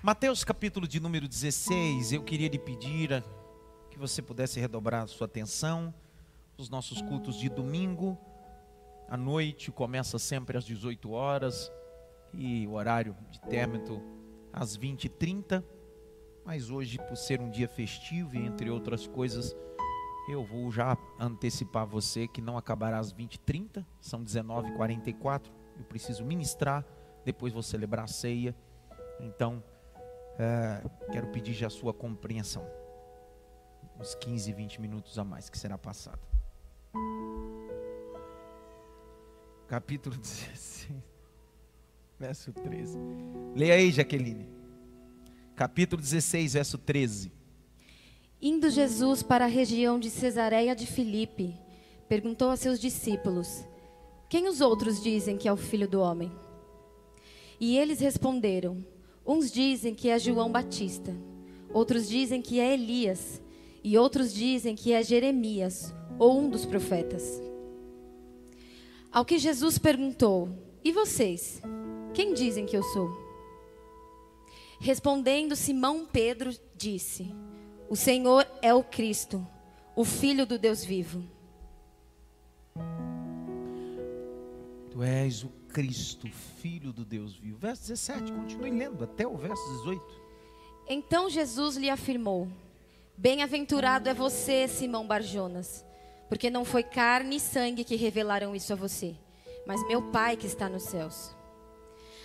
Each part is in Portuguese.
Mateus capítulo de número 16, eu queria lhe pedir que você pudesse redobrar sua atenção. Os nossos cultos de domingo, à noite, começa sempre às 18 horas e o horário de término às 20h30. Mas hoje, por ser um dia festivo e entre outras coisas, eu vou já antecipar você que não acabará às 20h30, são 19h44. Eu preciso ministrar, depois vou celebrar a ceia. Então, é, quero pedir já a sua compreensão. Uns 15, 20 minutos a mais que será passado. Capítulo 16, verso 13. Leia aí, Jaqueline. Capítulo 16, verso 13. Indo Jesus para a região de Cesareia de Filipe, perguntou a seus discípulos: Quem os outros dizem que é o filho do homem? E eles responderam: Uns dizem que é João Batista, outros dizem que é Elias, e outros dizem que é Jeremias ou um dos profetas. Ao que Jesus perguntou: E vocês? Quem dizem que eu sou? Respondendo Simão Pedro, disse: O Senhor é o Cristo, o Filho do Deus vivo. Tu és o Cristo, Filho do Deus vivo. Verso 17, continue lendo até o verso 18. Então Jesus lhe afirmou: Bem-aventurado é você, Simão Barjonas, porque não foi carne e sangue que revelaram isso a você, mas meu Pai que está nos céus.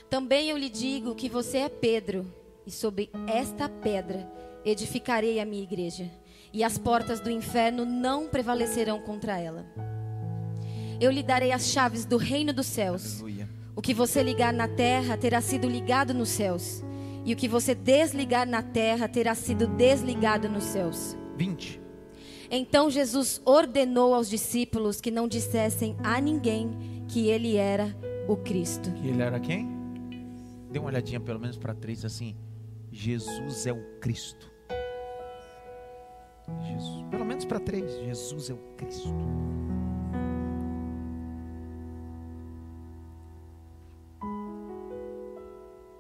Também eu lhe digo que você é Pedro, e sobre esta pedra edificarei a minha igreja, e as portas do inferno não prevalecerão contra ela. Eu lhe darei as chaves do reino dos céus. Aleluia. O que você ligar na terra terá sido ligado nos céus, e o que você desligar na terra terá sido desligado nos céus. 20. Então Jesus ordenou aos discípulos que não dissessem a ninguém que ele era o Cristo. Que ele era quem? Dê uma olhadinha pelo menos para três assim. Jesus é o Cristo. Jesus, pelo menos para três. Jesus é o Cristo.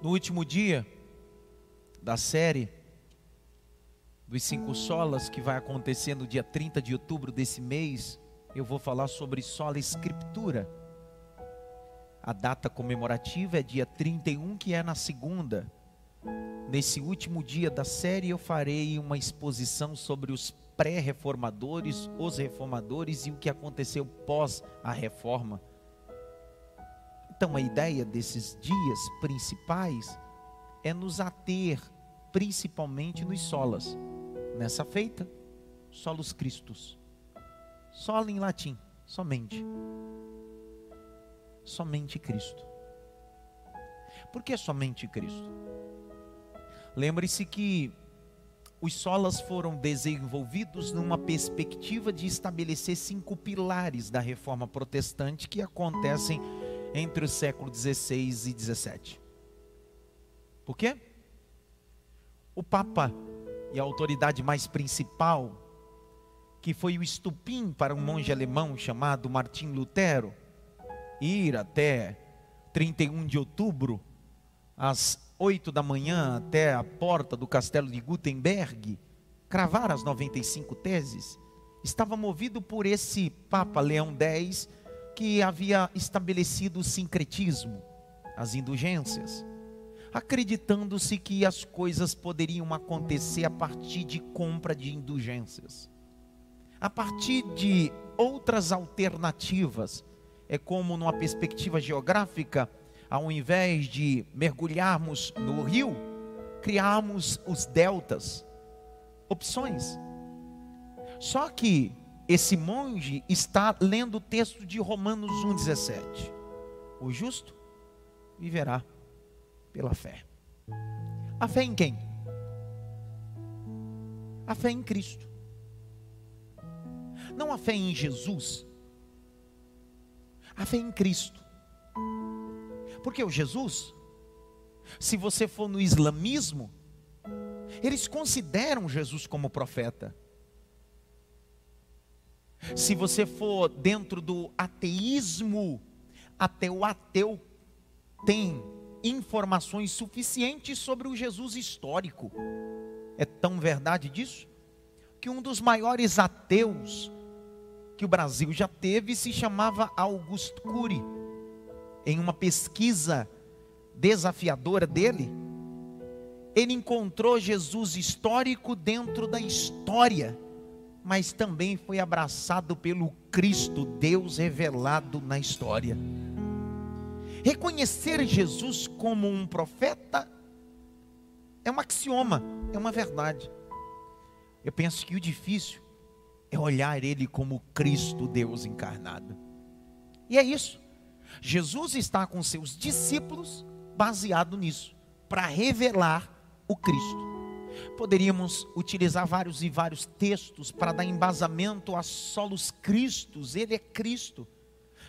No último dia da série dos cinco solas que vai acontecer no dia 30 de outubro desse mês, eu vou falar sobre sola escritura. A data comemorativa é dia 31, que é na segunda. Nesse último dia da série, eu farei uma exposição sobre os pré-reformadores, os reformadores e o que aconteceu pós a reforma. Então, a ideia desses dias principais é nos ater principalmente nos solas. Nessa feita, solos Christus. Sola em latim, somente somente Cristo. Por que somente Cristo? Lembre-se que os solas foram desenvolvidos numa perspectiva de estabelecer cinco pilares da reforma protestante que acontecem entre o século XVI e XVII. Por quê? O Papa e a autoridade mais principal, que foi o estupim para um monge alemão chamado Martim Lutero, ir até 31 de outubro, às 8 da manhã, até a porta do castelo de Gutenberg, cravar as 95 teses, estava movido por esse Papa Leão X, que havia estabelecido o sincretismo, as indulgências, acreditando-se que as coisas poderiam acontecer a partir de compra de indulgências, a partir de outras alternativas é como numa perspectiva geográfica, ao invés de mergulharmos no rio, criarmos os deltas, opções. Só que esse monge está lendo o texto de Romanos 1,17. O justo viverá pela fé. A fé em quem? A fé em Cristo. Não a fé em Jesus a fé em Cristo. Porque o Jesus, se você for no islamismo, eles consideram Jesus como profeta. Se você for dentro do ateísmo, até o ateu tem informações suficientes sobre o Jesus histórico. É tão verdade disso que um dos maiores ateus que o Brasil já teve se chamava Augusto Cury. Em uma pesquisa desafiadora dele, ele encontrou Jesus histórico dentro da história, mas também foi abraçado pelo Cristo, Deus revelado na história. Reconhecer Jesus como um profeta é um axioma, é uma verdade. Eu penso que o difícil é olhar ele como Cristo, Deus encarnado. E é isso. Jesus está com seus discípulos baseado nisso, para revelar o Cristo. Poderíamos utilizar vários e vários textos para dar embasamento a solos Cristos, ele é Cristo.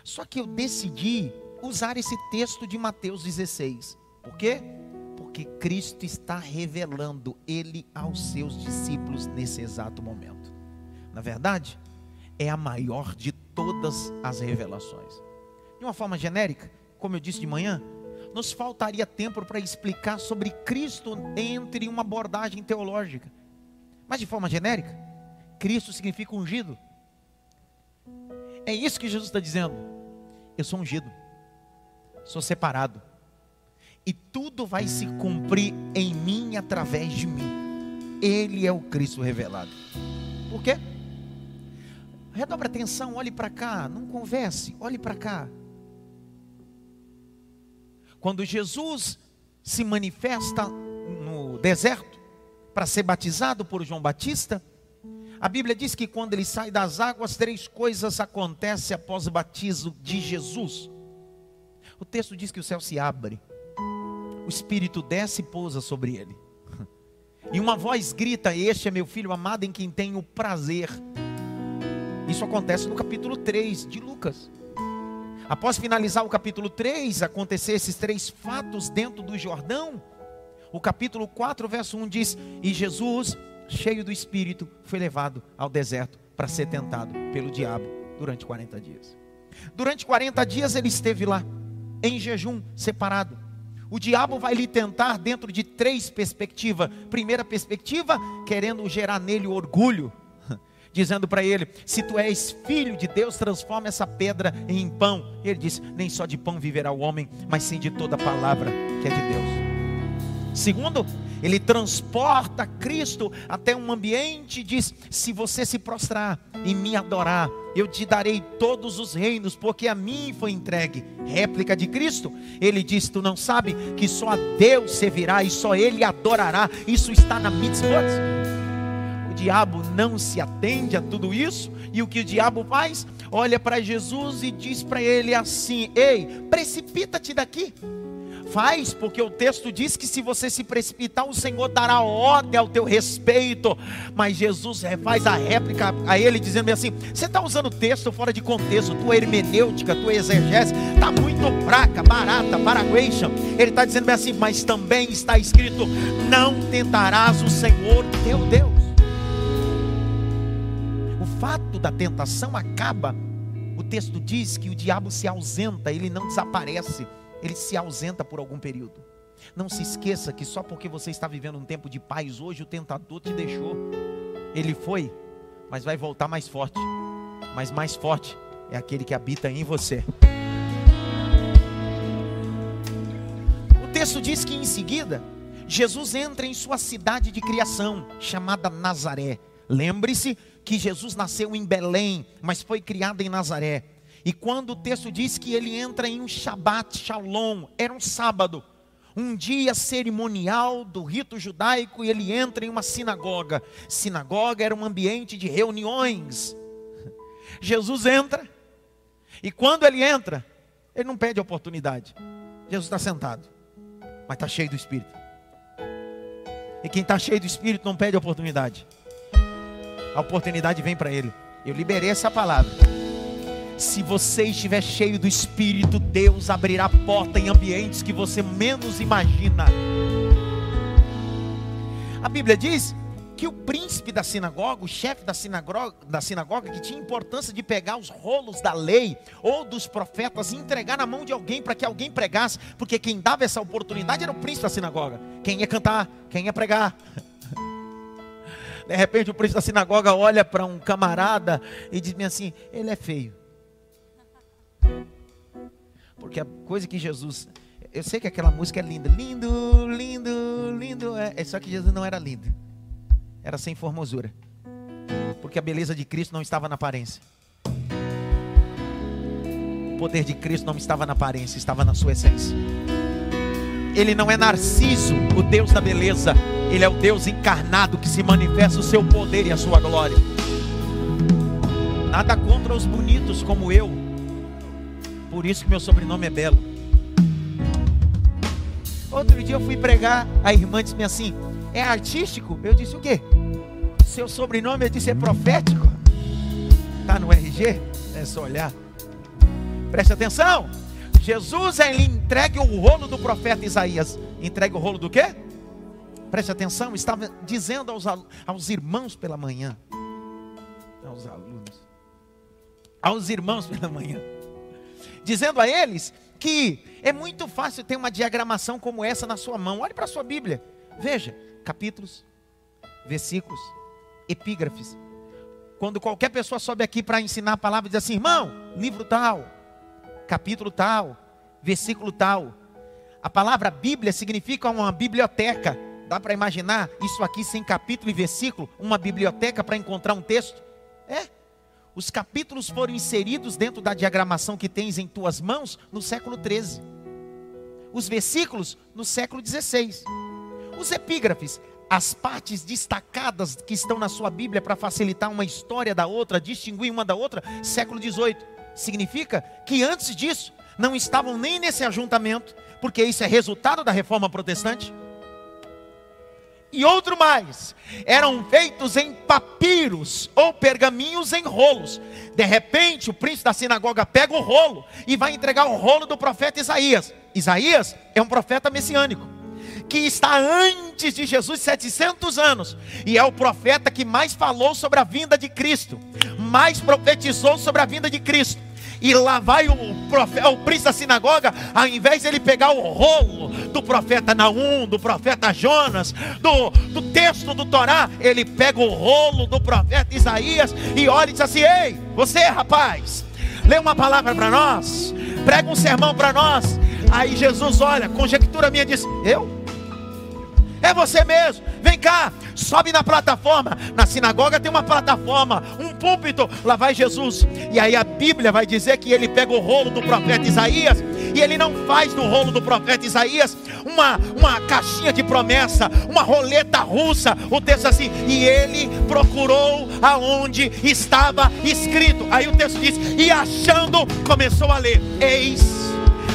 Só que eu decidi usar esse texto de Mateus 16. Por quê? Porque Cristo está revelando ele aos seus discípulos nesse exato momento. Na verdade, é a maior de todas as revelações. De uma forma genérica, como eu disse de manhã, nos faltaria tempo para explicar sobre Cristo entre uma abordagem teológica. Mas de forma genérica, Cristo significa ungido. É isso que Jesus está dizendo. Eu sou ungido, sou separado, e tudo vai se cumprir em mim através de mim. Ele é o Cristo revelado. Por quê? Redobre atenção, olhe para cá, não converse, olhe para cá. Quando Jesus se manifesta no deserto para ser batizado por João Batista, a Bíblia diz que quando ele sai das águas, três coisas acontecem após o batismo de Jesus. O texto diz que o céu se abre, o Espírito desce e pousa sobre ele. E uma voz grita: Este é meu filho amado em quem tenho prazer. Isso acontece no capítulo 3 de Lucas. Após finalizar o capítulo 3, acontecer esses três fatos dentro do Jordão, o capítulo 4, verso 1 diz: E Jesus, cheio do Espírito, foi levado ao deserto para ser tentado pelo diabo durante 40 dias. Durante 40 dias ele esteve lá, em jejum, separado. O diabo vai lhe tentar dentro de três perspectivas. Primeira perspectiva, querendo gerar nele orgulho dizendo para ele: Se tu és filho de Deus, transforma essa pedra em pão. Ele disse: Nem só de pão viverá o homem, mas sim de toda palavra que é de Deus. Segundo, ele transporta Cristo até um ambiente e diz: Se você se prostrar e me adorar, eu te darei todos os reinos, porque a mim foi entregue. Réplica de Cristo, ele diz: Tu não sabe que só a Deus servirá e só Ele adorará. Isso está na mitzvot diabo não se atende a tudo isso, e o que o diabo faz? Olha para Jesus e diz para ele assim: Ei, precipita-te daqui. Faz, porque o texto diz que se você se precipitar, o Senhor dará ordem ao teu respeito. Mas Jesus faz a réplica a ele, dizendo assim: Você está usando o texto fora de contexto, tua hermenêutica, tua exegese está muito fraca, barata, paraguation. Ele está dizendo assim: Mas também está escrito: Não tentarás o Senhor teu Deus fato da tentação acaba. O texto diz que o diabo se ausenta, ele não desaparece, ele se ausenta por algum período. Não se esqueça que só porque você está vivendo um tempo de paz hoje, o tentador te deixou. Ele foi, mas vai voltar mais forte. Mas mais forte é aquele que habita em você. O texto diz que em seguida, Jesus entra em sua cidade de criação, chamada Nazaré. Lembre-se que Jesus nasceu em Belém, mas foi criado em Nazaré. E quando o texto diz que ele entra em um Shabat Shalom, era um sábado, um dia cerimonial do rito judaico, e ele entra em uma sinagoga. Sinagoga era um ambiente de reuniões. Jesus entra, e quando ele entra, ele não pede oportunidade. Jesus está sentado, mas está cheio do Espírito. E quem está cheio do Espírito não pede oportunidade a oportunidade vem para ele. Eu liberei essa palavra. Se você estiver cheio do Espírito, Deus abrirá porta em ambientes que você menos imagina. A Bíblia diz que o príncipe da sinagoga, o chefe da sinagoga, da sinagoga, que tinha importância de pegar os rolos da lei ou dos profetas e entregar na mão de alguém para que alguém pregasse, porque quem dava essa oportunidade era o príncipe da sinagoga, quem ia cantar, quem ia pregar. De repente o príncipe da sinagoga olha para um camarada e diz assim: ele é feio. Porque a coisa que Jesus. Eu sei que aquela música é linda. Lindo, lindo, lindo. É, é só que Jesus não era lindo. Era sem formosura. Porque a beleza de Cristo não estava na aparência. O poder de Cristo não estava na aparência, estava na sua essência. Ele não é Narciso, o Deus da beleza. Ele é o Deus encarnado que se manifesta o seu poder e a sua glória. Nada contra os bonitos como eu. Por isso que meu sobrenome é Belo. Outro dia eu fui pregar, a irmã disse-me assim: é artístico? Eu disse o quê? Seu sobrenome, eu disse, é profético? Está no RG? É só olhar. Preste atenção. Jesus ele entregue o rolo do profeta Isaías. Entregue o rolo do quê? Preste atenção, estava dizendo aos, aos irmãos pela manhã. Aos alunos. Aos irmãos pela manhã. Dizendo a eles que é muito fácil ter uma diagramação como essa na sua mão. Olhe para a sua Bíblia. Veja, capítulos, versículos, epígrafes. Quando qualquer pessoa sobe aqui para ensinar a palavra, diz assim: irmão, livro tal, capítulo tal, versículo tal. A palavra Bíblia significa uma biblioteca. Dá para imaginar isso aqui sem capítulo e versículo? Uma biblioteca para encontrar um texto? É. Os capítulos foram inseridos dentro da diagramação que tens em tuas mãos no século 13. Os versículos no século 16. Os epígrafes, as partes destacadas que estão na sua Bíblia para facilitar uma história da outra, distinguir uma da outra, século 18. Significa que antes disso não estavam nem nesse ajuntamento, porque isso é resultado da reforma protestante. E outro mais, eram feitos em papiros ou pergaminhos em rolos. De repente, o príncipe da sinagoga pega o rolo e vai entregar o rolo do profeta Isaías. Isaías é um profeta messiânico que está antes de Jesus 700 anos e é o profeta que mais falou sobre a vinda de Cristo, mais profetizou sobre a vinda de Cristo. E lá vai o, profeta, o príncipe da sinagoga, ao invés de ele pegar o rolo do profeta Naum, do profeta Jonas, do, do texto do Torá, ele pega o rolo do profeta Isaías e olha e diz assim: Ei, você rapaz, lê uma palavra para nós, prega um sermão para nós. Aí Jesus olha, conjectura minha diz: Eu? É você mesmo. Vem cá, sobe na plataforma. Na sinagoga tem uma plataforma, um púlpito. Lá vai Jesus. E aí a Bíblia vai dizer que ele pega o rolo do profeta Isaías. E ele não faz do rolo do profeta Isaías uma, uma caixinha de promessa, uma roleta russa. O texto assim, e ele procurou aonde estava escrito. Aí o texto diz, e achando, começou a ler: Eis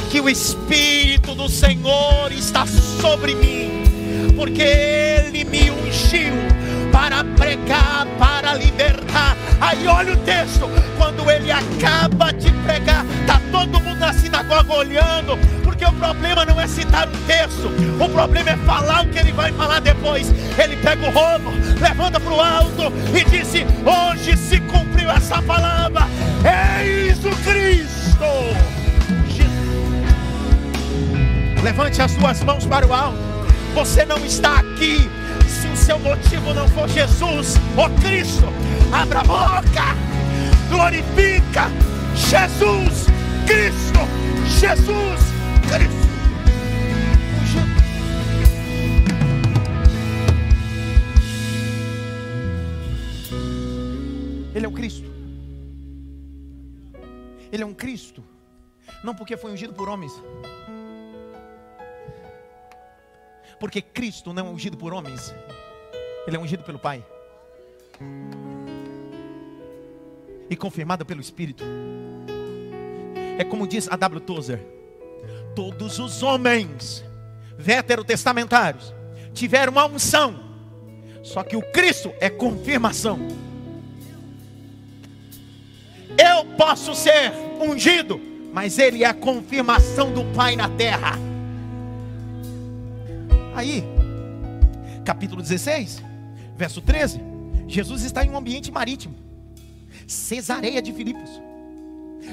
que o Espírito do Senhor está sobre mim porque Ele me ungiu para pregar, para libertar. Aí olha o texto, quando ele acaba de pregar, está todo mundo na sinagoga olhando, porque o problema não é citar um texto, o problema é falar o que ele vai falar depois. Ele pega o rolo, levanta para o alto e disse: Hoje se cumpriu essa palavra, eis o Cristo. Levante as suas mãos para o alto. Você não está aqui se o seu motivo não for Jesus ou Cristo. Abra a boca, glorifica Jesus Cristo, Jesus Cristo. Ele é o Cristo. Ele é um Cristo. Não porque foi ungido por homens, Porque Cristo não é ungido por homens, Ele é ungido pelo Pai. E confirmado pelo Espírito. É como diz a W. Tozer: todos os homens veterotestamentários tiveram uma unção, só que o Cristo é confirmação. Eu posso ser ungido, mas Ele é a confirmação do Pai na terra. Aí, capítulo 16, Verso 13. Jesus está em um ambiente marítimo. Cesareia de Filipos.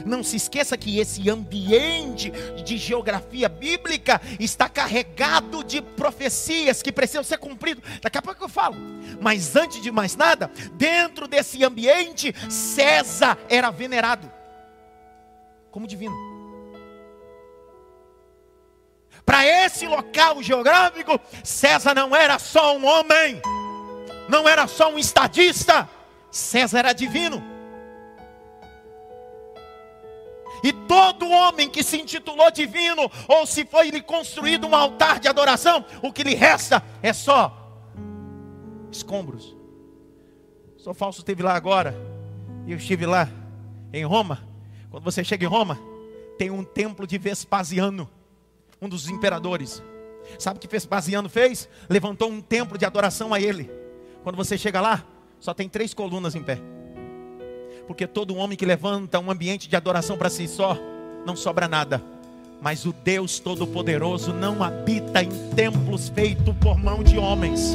Não se esqueça que esse ambiente de geografia bíblica está carregado de profecias que precisam ser cumpridas. Daqui a pouco eu falo. Mas antes de mais nada, dentro desse ambiente, César era venerado como divino. Para esse local geográfico, César não era só um homem, não era só um estadista, César era divino. E todo homem que se intitulou divino, ou se foi lhe construído um altar de adoração, o que lhe resta é só escombros. Sou falso esteve lá agora, e eu estive lá em Roma. Quando você chega em Roma, tem um templo de Vespasiano, um dos imperadores. Sabe o que Vespasiano fez? Levantou um templo de adoração a ele. Quando você chega lá, só tem três colunas em pé porque todo homem que levanta um ambiente de adoração para si só, não sobra nada. Mas o Deus Todo-Poderoso não habita em templos feitos por mão de homens.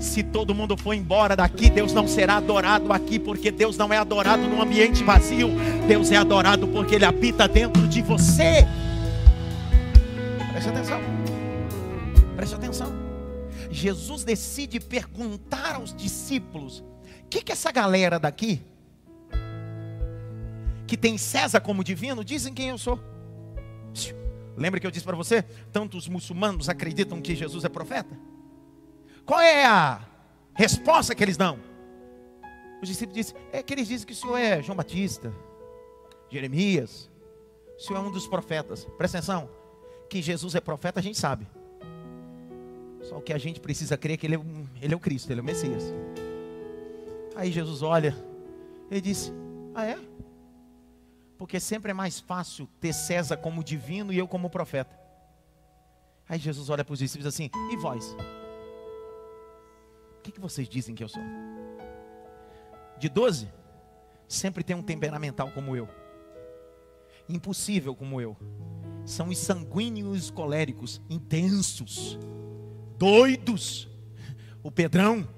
Se todo mundo for embora daqui, Deus não será adorado aqui, porque Deus não é adorado num ambiente vazio. Deus é adorado porque Ele habita dentro de você. Preste atenção. Preste atenção. Jesus decide perguntar aos discípulos: o que, que essa galera daqui que tem César como divino, dizem quem eu sou. Lembra que eu disse para você? Tantos muçulmanos acreditam que Jesus é profeta? Qual é a resposta que eles dão? Os discípulos dizem: é que eles dizem que o Senhor é João Batista, Jeremias, o Senhor é um dos profetas. Presta atenção, que Jesus é profeta a gente sabe. Só o que a gente precisa crer é que ele é, ele é o Cristo, ele é o Messias. Aí Jesus olha, ele disse: Ah, é? porque sempre é mais fácil ter César como divino e eu como profeta. Aí Jesus olha para os discípulos assim: E vós? O que, que vocês dizem que eu sou? De 12, sempre tem um temperamental como eu, impossível como eu. São os sanguíneos coléricos, intensos, doidos. O Pedrão,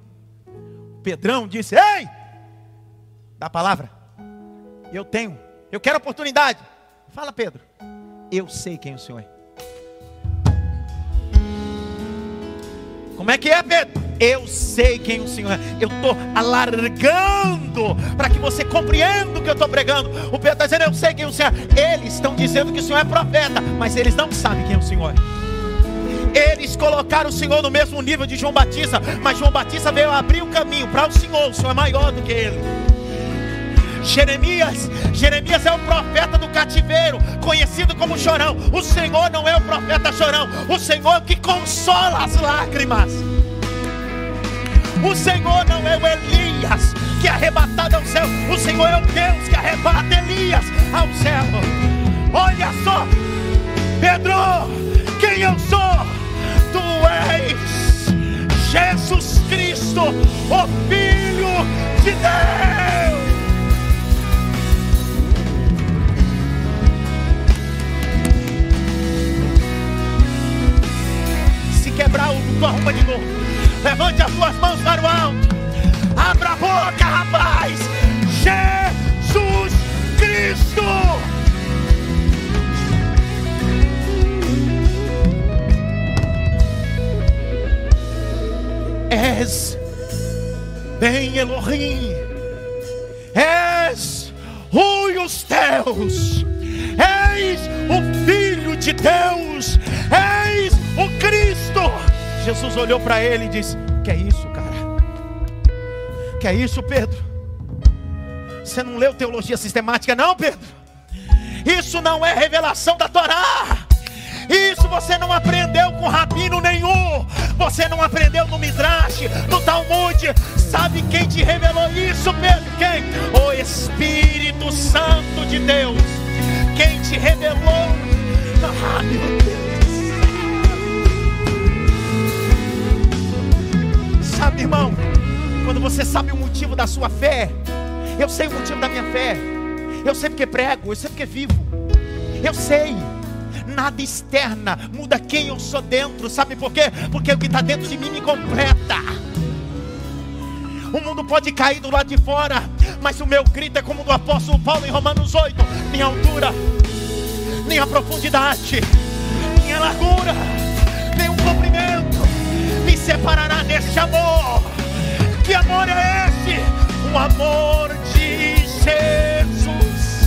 o Pedrão disse: Ei, dá a palavra, eu tenho eu quero oportunidade. Fala, Pedro. Eu sei quem o Senhor é. Como é que é, Pedro? Eu sei quem o Senhor é. Eu estou alargando para que você compreenda o que eu estou pregando. O Pedro está dizendo, eu sei quem o Senhor é. Eles estão dizendo que o Senhor é profeta, mas eles não sabem quem o Senhor é. Eles colocaram o Senhor no mesmo nível de João Batista, mas João Batista veio abrir o caminho para o Senhor. O Senhor é maior do que ele. Jeremias, Jeremias é o profeta do cativeiro, conhecido como chorão. O Senhor não é o profeta chorão, o Senhor é o que consola as lágrimas. O Senhor não é o Elias que é arrebatado ao céu, o Senhor é o Deus que arrebata Elias ao céu. Olha só, Pedro, quem eu sou? Tu és Jesus Cristo, o Filho de Deus. Arruma de novo. Levante as tuas mãos para o alto. Abra a boca, rapaz. Jesus Cristo. És bem Elohim. És os teus. O Filho de Deus. Jesus olhou para ele e disse: Que é isso, cara? Que é isso, Pedro? Você não leu teologia sistemática, não, Pedro? Isso não é revelação da Torá. Isso você não aprendeu com rabino nenhum. Você não aprendeu no Midrash, no Talmud. Sabe quem te revelou isso, Pedro? Quem? O Espírito Santo de Deus. Quem te revelou? Ah, meu Deus. Sabe, irmão, quando você sabe o motivo da sua fé, eu sei o motivo da minha fé, eu sei porque prego, eu sei porque vivo, eu sei. Nada externa muda quem eu sou dentro, sabe por quê? Porque o que está dentro de mim me completa. O mundo pode cair do lado de fora, mas o meu grito é como o do apóstolo Paulo em Romanos 8: nem altura, nem a profundidade, nem a largura, separará deste amor. Que amor é esse? O amor de Jesus.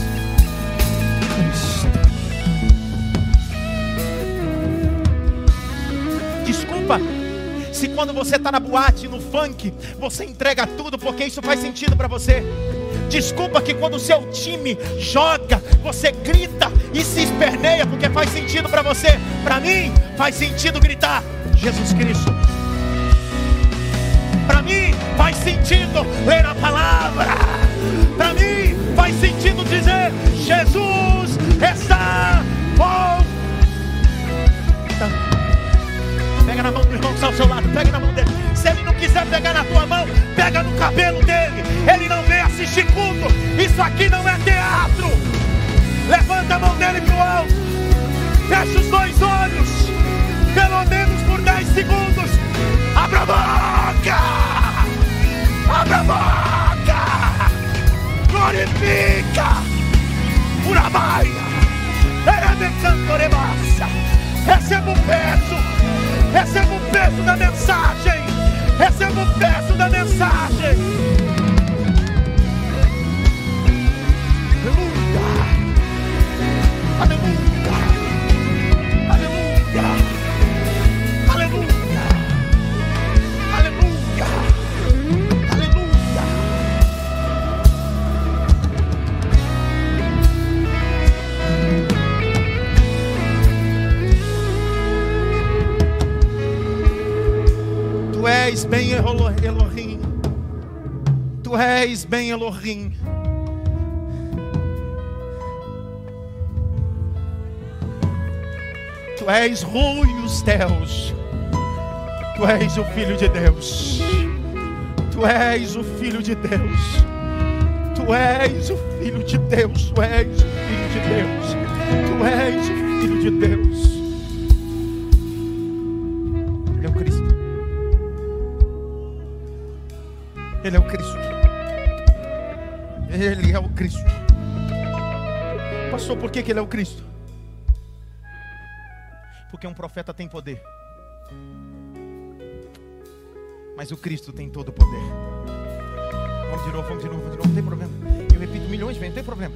Desculpa se quando você está na boate, no funk, você entrega tudo porque isso faz sentido para você. Desculpa que quando o seu time joga, você grita e se esperneia porque faz sentido para você. Para mim, faz sentido gritar: Jesus Cristo. Para mim, faz sentido ler a palavra. Para mim, faz sentido dizer: Jesus está bom. Pega na mão do irmão que está ao seu lado, pega na mão dele. Se ele não quiser pegar na tua mão, pega no cabelo dele. Ele não vem assistir culto. Isso aqui não é teatro. Levanta a mão dele para o alto. Fecha os dois olhos. Pelo menos por 10 segundos. Abra a boca. Abra a boca. Glorifica. Urabaia. Era de cantorebassa. Receba o peso. Receba o peso da mensagem. Receba o peso da mensagem. Aleluia. Aleluia. És bem Elo- Elohim. Tu és bem Elohim. Tu és ruim os teus. Tu és o Filho de Deus. Tu és o Filho de Deus. Tu és o Filho de Deus. Tu és o Filho de Deus. Tu és o Filho de Deus. Ele é o Cristo. Ele é o Cristo. Pastor, por que, que ele é o Cristo? Porque um profeta tem poder. Mas o Cristo tem todo o poder. Vamos de novo, vamos de novo, vamos de novo, não tem problema. Eu repito milhões de vezes, não tem problema.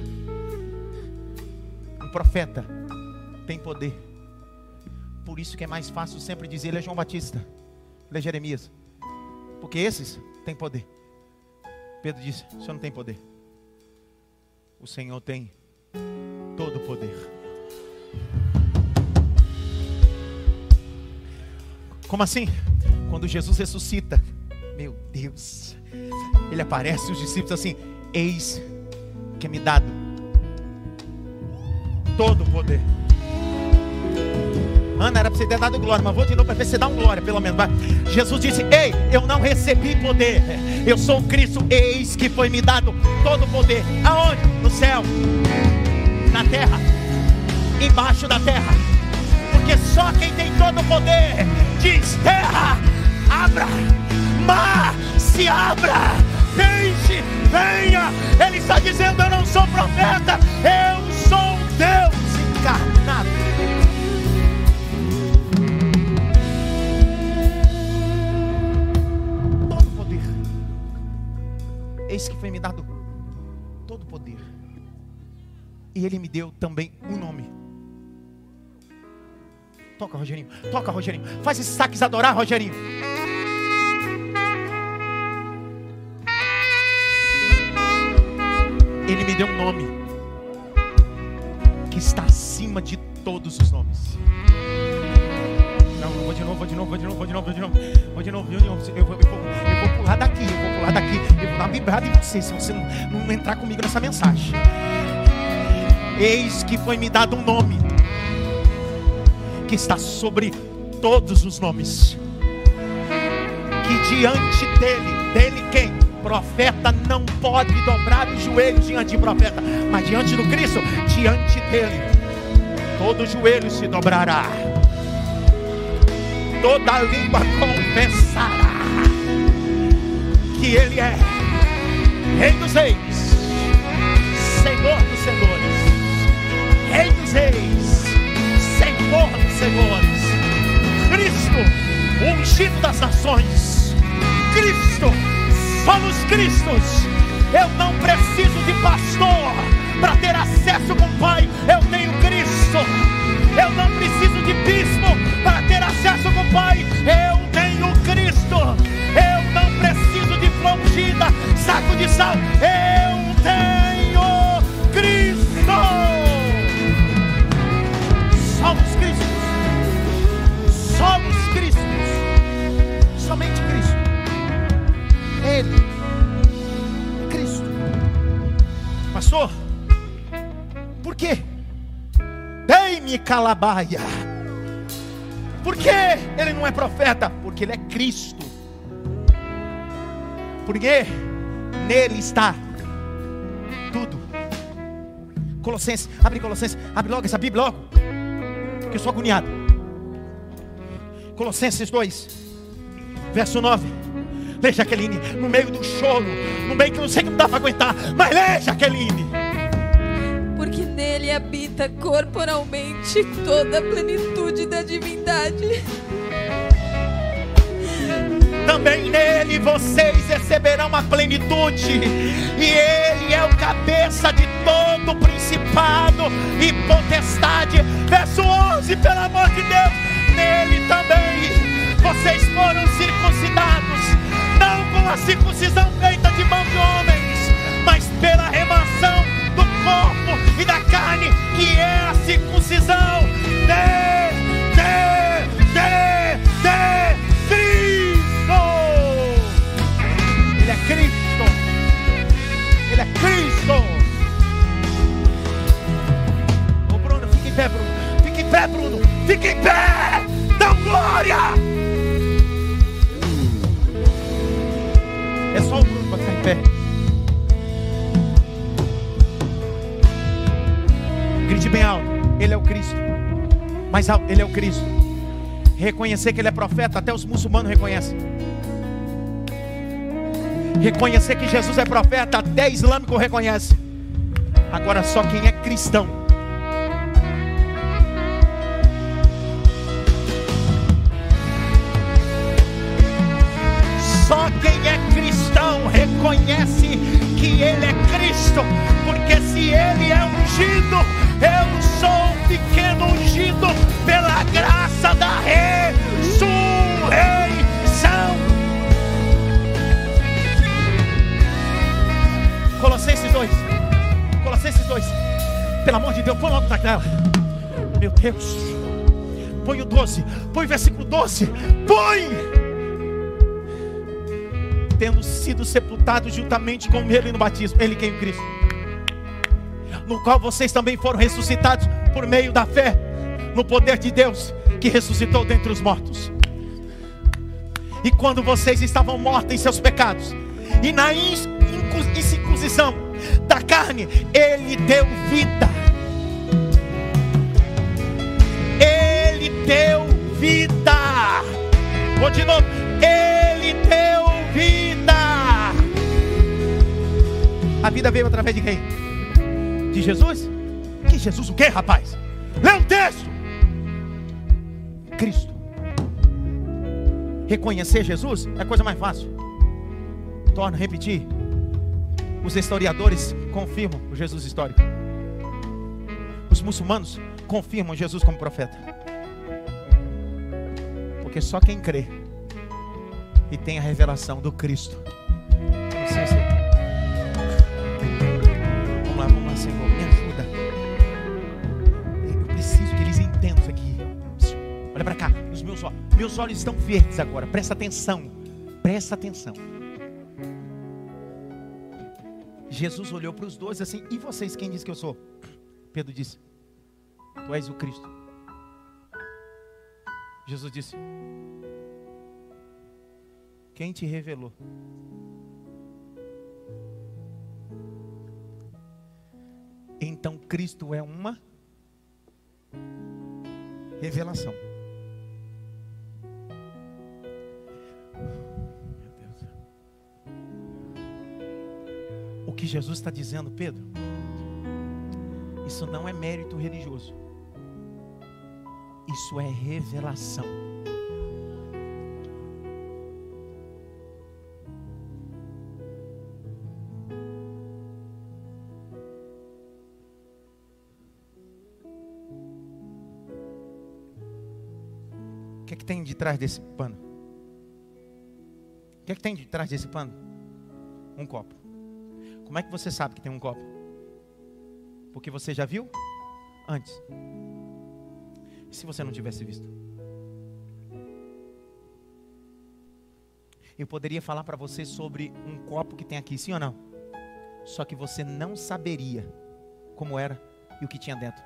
Um profeta tem poder. Por isso que é mais fácil sempre dizer, ele é João Batista, ele é Jeremias. Porque esses têm poder. Pedro disse: O Senhor não tem poder. O Senhor tem todo o poder. Como assim? Quando Jesus ressuscita, meu Deus, ele aparece e os discípulos assim: Eis que é me dado todo o poder. Ana, era para você ter dado glória, mas vou de novo para ver se dá um glória, pelo menos. vai. Jesus disse: Ei, eu não recebi poder, eu sou Cristo, eis que foi me dado todo o poder. Aonde? No céu, na terra, embaixo da terra. Porque só quem tem todo o poder diz: terra, abra, mar, se abra, deixe, venha. Ele está dizendo: Eu não sou profeta, eu sou Deus E ele me deu também um nome. Toca, Rogerinho. Toca, Rogerinho. Faz esses saques adorar, Rogerinho. Ele me deu um nome que está acima de todos os nomes. Não, vou de novo, vou de novo, vou de novo, vou de novo, vou de novo, vou de novo. Eu eu vou pular daqui, eu vou pular daqui, eu vou dar uma vibrada em você, se você não, não entrar comigo nessa mensagem. Eis que foi me dado um nome que está sobre todos os nomes. Que diante dele, dele quem? Profeta não pode dobrar os joelhos diante de profeta, mas diante do Cristo, diante dele, todo joelho se dobrará, toda língua confessará que Ele é Rei dos Reis, Senhor dos Reis, Senhor dos Senhores, Cristo, ungido das nações, Cristo, somos Cristos. Eu não preciso de pastor para ter acesso com o Pai, eu tenho Cristo. Eu não preciso de bispo para ter acesso com o Pai, eu tenho Cristo. Eu não preciso de flongida, saco de sal, eu calabaia. Por que ele não é profeta? Porque ele é Cristo. Porque nele está tudo. Colossenses, abre Colossenses, abre logo essa Bíblia logo. Que eu sou agoniado. Colossenses 2, verso 9. Lê, Jaqueline, no meio do choro, no meio que não sei que não dá para aguentar, mas lê, Jaqueline. Porque nele habita corporalmente toda a plenitude da divindade. Também nele vocês receberão a plenitude, e ele é o cabeça de todo principado e potestade. Verso 11, pelo amor de Deus, nele também vocês foram circuncidados, não com a circuncisão feita de mão de homens, mas pela remação corpo e da carne, que é a circuncisão de, de, de, de Cristo. Ele é Cristo. Ele é Cristo. Ô Bruno, fica em pé, Bruno. Fica em pé, Bruno. Fica em pé. Dá glória. É só o Bruno para ficar em pé. Grite bem alto. Ele é o Cristo. Mais alto, ele é o Cristo. Reconhecer que ele é profeta, até os muçulmanos reconhecem. Reconhecer que Jesus é profeta, até islâmico reconhece. Agora só quem é cristão. Só quem é cristão reconhece que ele é Cristo, porque se ele é ungido, põe logo na tela. Meu Deus. Põe o 12. Põe o versículo 12. Põe tendo sido sepultados juntamente com ele no batismo, ele quem é Cristo, no qual vocês também foram ressuscitados por meio da fé no poder de Deus que ressuscitou dentre os mortos. E quando vocês estavam mortos em seus pecados e na incircuncisão da carne, ele deu vida. Deu vida. Vou de novo. Ele deu vida. A vida veio através de quem? De Jesus? Que Jesus o que, rapaz? Lê um texto. Cristo. Reconhecer Jesus é a coisa mais fácil. Torna a repetir. Os historiadores confirmam o Jesus histórico. Os muçulmanos confirmam Jesus como profeta. Porque só quem crê e tem a revelação do Cristo. Vamos lá, vamos lá, Senhor, me ajuda. Eu preciso que eles entendam isso aqui. Olha para cá, os meus olhos, meus olhos estão verdes agora. Presta atenção, presta atenção. Jesus olhou para os dois assim: E vocês, quem diz que eu sou? Pedro disse: Tu és o Cristo. Jesus disse: Quem te revelou? Então Cristo é uma revelação. Meu Deus. O que Jesus está dizendo, Pedro, isso não é mérito religioso, isso é revelação. O que é que tem de trás desse pano? O que é que tem de trás desse pano? Um copo. Como é que você sabe que tem um copo? Porque você já viu antes. E se você não tivesse visto? Eu poderia falar para você sobre um copo que tem aqui, sim ou não? Só que você não saberia como era e o que tinha dentro.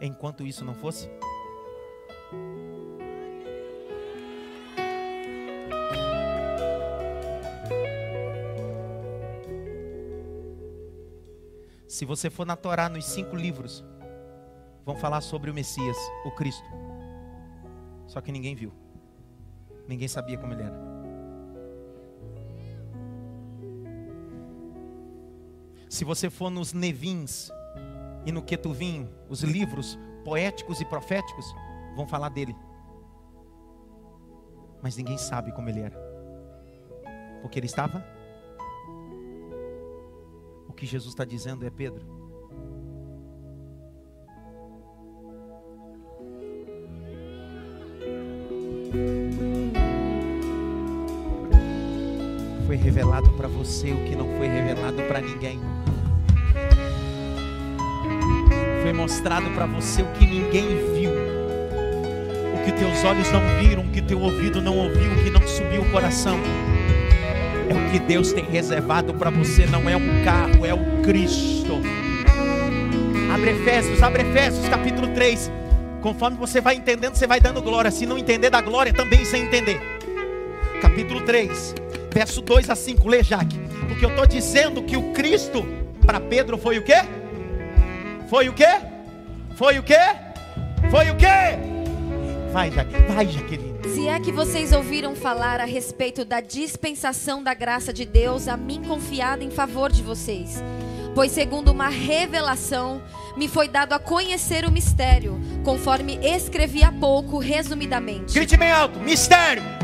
Enquanto isso não fosse Se você for na Torá, nos cinco livros, vão falar sobre o Messias, o Cristo. Só que ninguém viu. Ninguém sabia como ele era. Se você for nos Nevins e no Ketuvim, os livros poéticos e proféticos vão falar dele. Mas ninguém sabe como ele era. Porque ele estava que Jesus está dizendo é Pedro. Revelado para você o que não foi revelado para ninguém. Foi mostrado para você o que ninguém viu. O que teus olhos não viram, o que teu ouvido não ouviu, o que não subiu o coração é o que Deus tem reservado para você, não é um carro, é o Cristo. Abre Efésios, abre Efésios capítulo 3. Conforme você vai entendendo, você vai dando glória. Se não entender da glória, também sem entender. Capítulo 3, verso 2 a 5. Lê, Jaque. Porque eu estou dizendo que o Cristo para Pedro foi o quê? Foi o quê? Foi o quê? Foi o quê? Vai, Jaque. Vai, Jaqueline. Se é que vocês ouviram falar a respeito da dispensação da graça de Deus a mim confiada em favor de vocês, pois segundo uma revelação me foi dado a conhecer o mistério, conforme escrevi há pouco resumidamente. Grite bem alto: mistério!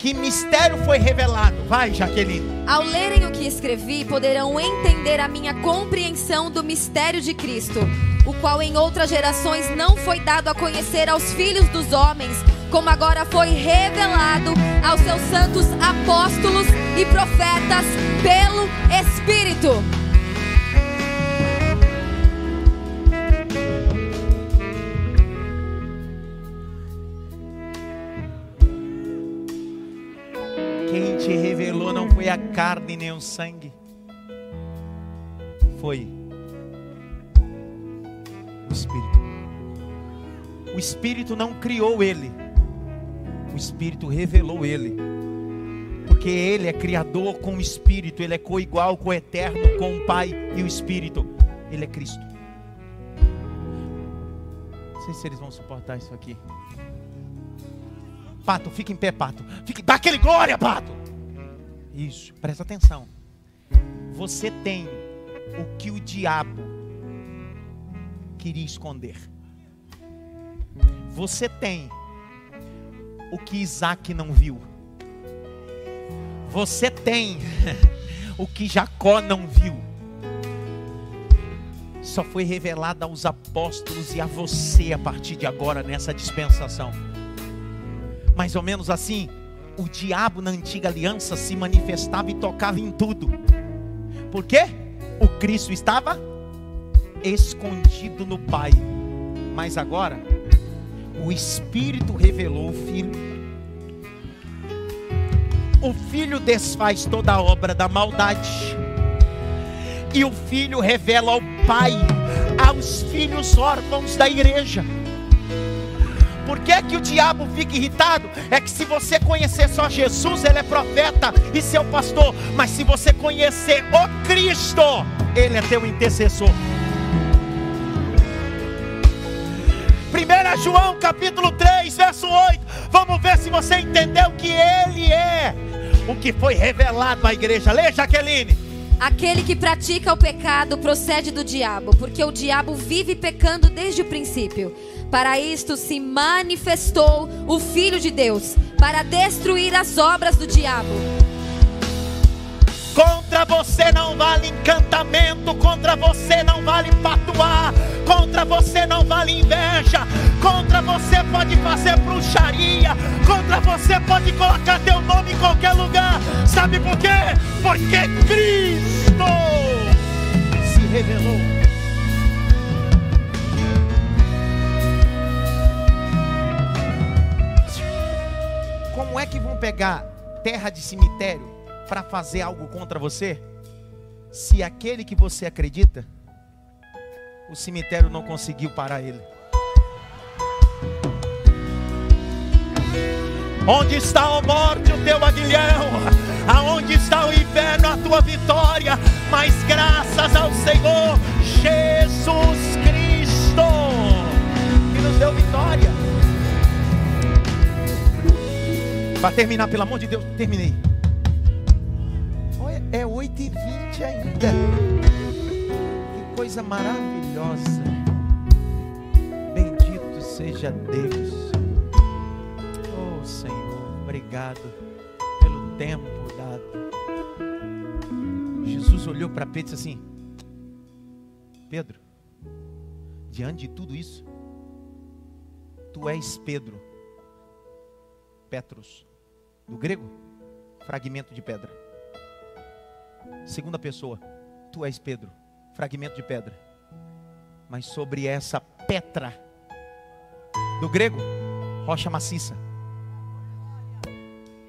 Que mistério foi revelado? Vai, Jaqueline. Ao lerem o que escrevi, poderão entender a minha compreensão do mistério de Cristo, o qual em outras gerações não foi dado a conhecer aos filhos dos homens, como agora foi revelado aos seus santos apóstolos e profetas pelo Espírito. A carne nem o sangue, foi o Espírito. O Espírito não criou ele, o Espírito revelou ele. Porque ele é criador com o Espírito, ele é coigual com o eterno, com o Pai e o Espírito. Ele é Cristo. Não sei se eles vão suportar isso aqui. Pato, fica em pé, Pato. Fique, dá aquele glória, Pato. Isso, presta atenção. Você tem o que o diabo queria esconder. Você tem o que Isaac não viu. Você tem o que Jacó não viu. Só foi revelado aos apóstolos e a você a partir de agora nessa dispensação. Mais ou menos assim, o diabo na antiga aliança se manifestava e tocava em tudo. Por quê? O Cristo estava escondido no Pai. Mas agora o Espírito revelou o Filho. O Filho desfaz toda a obra da maldade. E o Filho revela ao Pai, aos filhos órfãos da igreja. Por que, que o diabo fica irritado? É que se você conhecer só Jesus, ele é profeta e seu pastor. Mas se você conhecer o Cristo, ele é teu intercessor. 1 João capítulo 3, verso 8. Vamos ver se você entendeu que Ele é o que foi revelado à igreja. Leia, Jaqueline. Aquele que pratica o pecado procede do diabo, porque o diabo vive pecando desde o princípio. Para isto se manifestou o Filho de Deus, para destruir as obras do diabo. Contra você não vale encantamento, contra você não vale patuar, contra você não vale inveja, contra você pode fazer bruxaria, contra você pode colocar teu nome em qualquer lugar. Sabe por quê? Porque Cristo se revelou. Como é que vão pegar terra de cemitério para fazer algo contra você, se aquele que você acredita, o cemitério não conseguiu parar ele. Onde está a morte, o teu aguilhão? Aonde está o inferno, a tua vitória? Mas graças ao Senhor Jesus Cristo, que nos deu vitória. Para terminar, pelo amor de Deus, terminei. É 8 e 20 ainda. Que coisa maravilhosa. Bendito seja Deus. Oh Senhor, obrigado pelo tempo dado. Jesus olhou para Pedro e disse assim: Pedro, diante de tudo isso, tu és Pedro, Petros, do grego, fragmento de pedra. Segunda pessoa, tu és Pedro, fragmento de pedra. Mas sobre essa Petra, do grego, rocha maciça,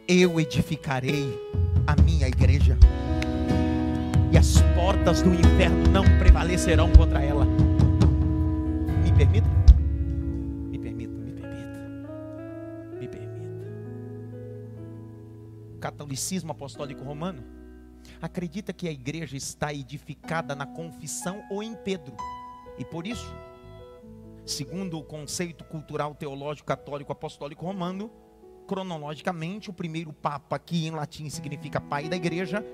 eu edificarei a minha igreja, e as portas do inferno não prevalecerão contra ela. Me permita? Catolicismo apostólico romano acredita que a igreja está edificada na confissão ou em Pedro. E por isso, segundo o conceito cultural teológico católico apostólico romano, cronologicamente o primeiro papa, que em latim significa pai da igreja,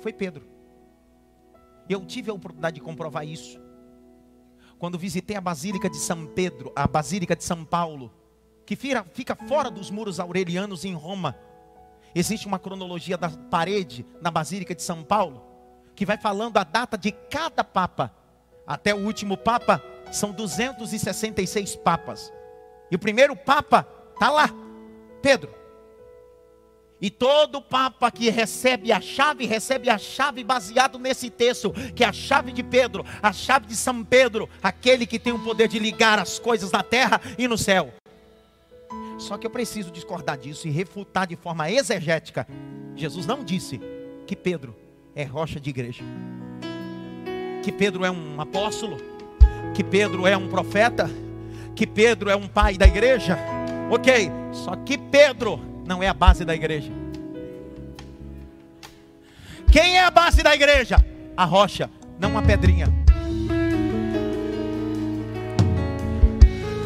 foi Pedro. Eu tive a oportunidade de comprovar isso. Quando visitei a Basílica de São Pedro, a Basílica de São Paulo, que fica fora dos muros aurelianos em Roma, Existe uma cronologia da parede na Basílica de São Paulo, que vai falando a data de cada papa. Até o último papa são 266 papas. E o primeiro papa está lá, Pedro. E todo papa que recebe a chave, recebe a chave baseado nesse texto, que é a chave de Pedro, a chave de São Pedro, aquele que tem o poder de ligar as coisas na terra e no céu. Só que eu preciso discordar disso e refutar de forma exegética. Jesus não disse que Pedro é rocha de igreja, que Pedro é um apóstolo, que Pedro é um profeta, que Pedro é um pai da igreja. Ok, só que Pedro não é a base da igreja. Quem é a base da igreja? A rocha, não a pedrinha.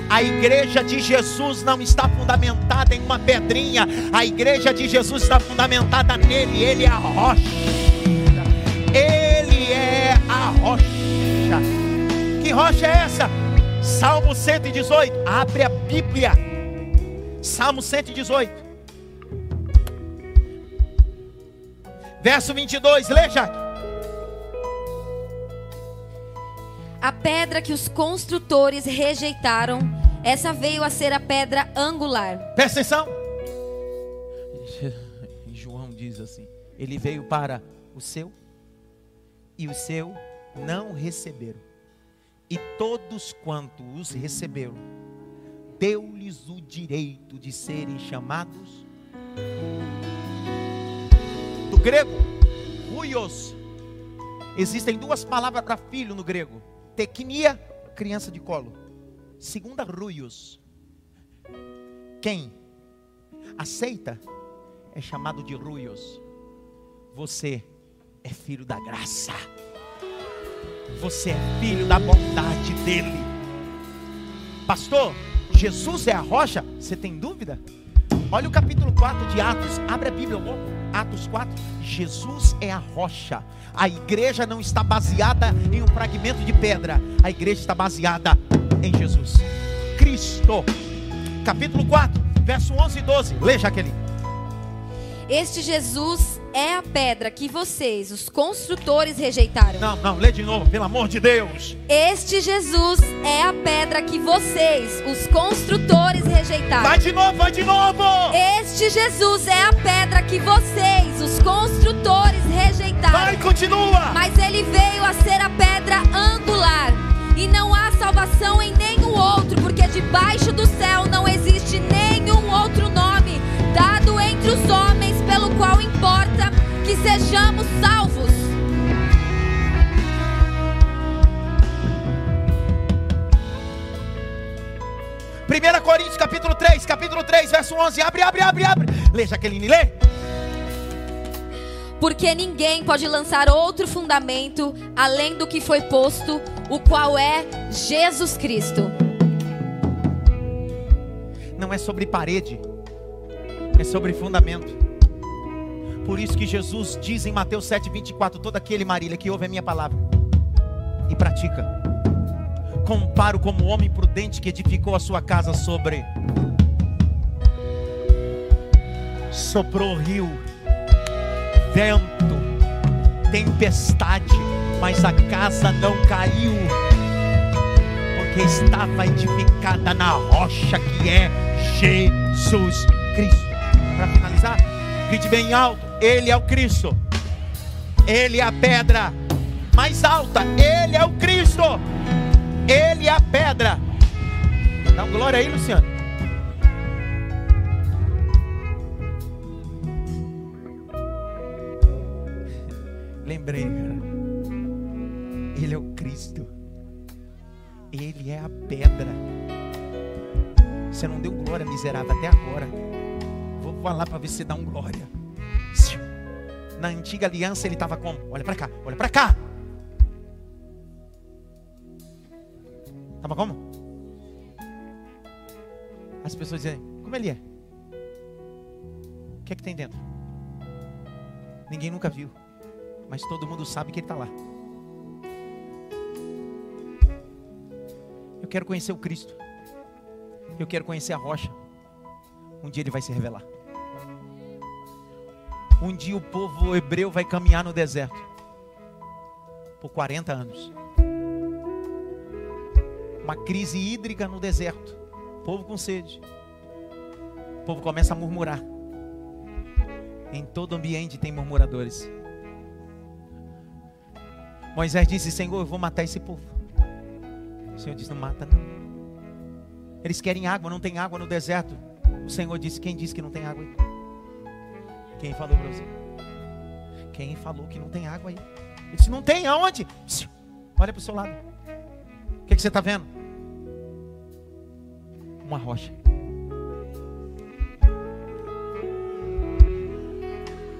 A igreja de Jesus não está fundamentada em uma pedrinha. A igreja de Jesus está fundamentada nele. Ele é a rocha. Ele é a rocha. Que rocha é essa? Salmo 118. Abre a Bíblia. Salmo 118. Verso 22. Leia. A pedra que os construtores rejeitaram essa veio a ser a pedra angular. Presta atenção. João diz assim: Ele veio para o seu e o seu não receberam. E todos quanto os receberam, deu-lhes o direito de serem chamados do grego, ruios. Existem duas palavras para filho no grego: tecnia, criança de colo Segunda Ruios. Quem aceita é chamado de Ruios. Você é filho da graça. Você é filho da bondade dele. Pastor, Jesus é a rocha? Você tem dúvida? Olha o capítulo 4 de Atos. Abre a Bíblia, Atos 4, Jesus é a rocha. A igreja não está baseada em um fragmento de pedra, a igreja está baseada em Jesus. Cristo. Capítulo 4, verso 11 e 12. Lê, Jaqueline. Este Jesus é a pedra que vocês, os construtores, rejeitaram. Não, não, lê de novo, pelo amor de Deus. Este Jesus é a pedra que vocês, os construtores, rejeitaram. Vai de novo, vai de novo. Este Jesus é a pedra que vocês, os construtores, rejeitaram. Vai, continua. Mas ele veio a ser a pedra angular. E não há salvação em nenhum outro, porque debaixo do céu não existe nenhum outro nome dado entre os homens qual importa que sejamos salvos. Primeira Coríntios capítulo 3, capítulo 3, verso 11. Abre, abre, abre, abre. Lê, Jaqueline, lê. Porque ninguém pode lançar outro fundamento além do que foi posto, o qual é Jesus Cristo. Não é sobre parede, é sobre fundamento. Por isso que Jesus diz em Mateus 7, 24: Todo aquele, Marília, que ouve a minha palavra e pratica, comparo como homem prudente que edificou a sua casa sobre. Soprou o rio, vento, tempestade, mas a casa não caiu, porque estava edificada na rocha que é Jesus Cristo. Para finalizar, grite bem alto: Ele é o Cristo, Ele é a pedra mais alta, Ele é o Cristo, Ele é a pedra. Dá um glória aí, Luciano. Lembrei, cara. Ele é o Cristo. Ele é a pedra. Você não deu glória, miserável, até agora. Vou falar para ver se dá um glória. Na antiga aliança ele estava como? Olha para cá, olha para cá. Estava como? As pessoas dizem, como ele é? O que é que tem dentro? Ninguém nunca viu, mas todo mundo sabe que ele está lá. Eu quero conhecer o Cristo. Eu quero conhecer a rocha. Um dia ele vai se revelar. Um dia o povo hebreu vai caminhar no deserto. Por 40 anos. Uma crise hídrica no deserto. Povo com sede. O povo começa a murmurar. Em todo ambiente tem murmuradores. Moisés disse: Senhor, eu vou matar esse povo. O Senhor disse: Não mata, não. Eles querem água, não tem água no deserto. O Senhor disse: Quem disse que não tem água? Quem falou para você? Quem falou que não tem água aí? Ele disse: Não tem aonde? Olha para o seu lado. O que, que você está vendo? Uma rocha.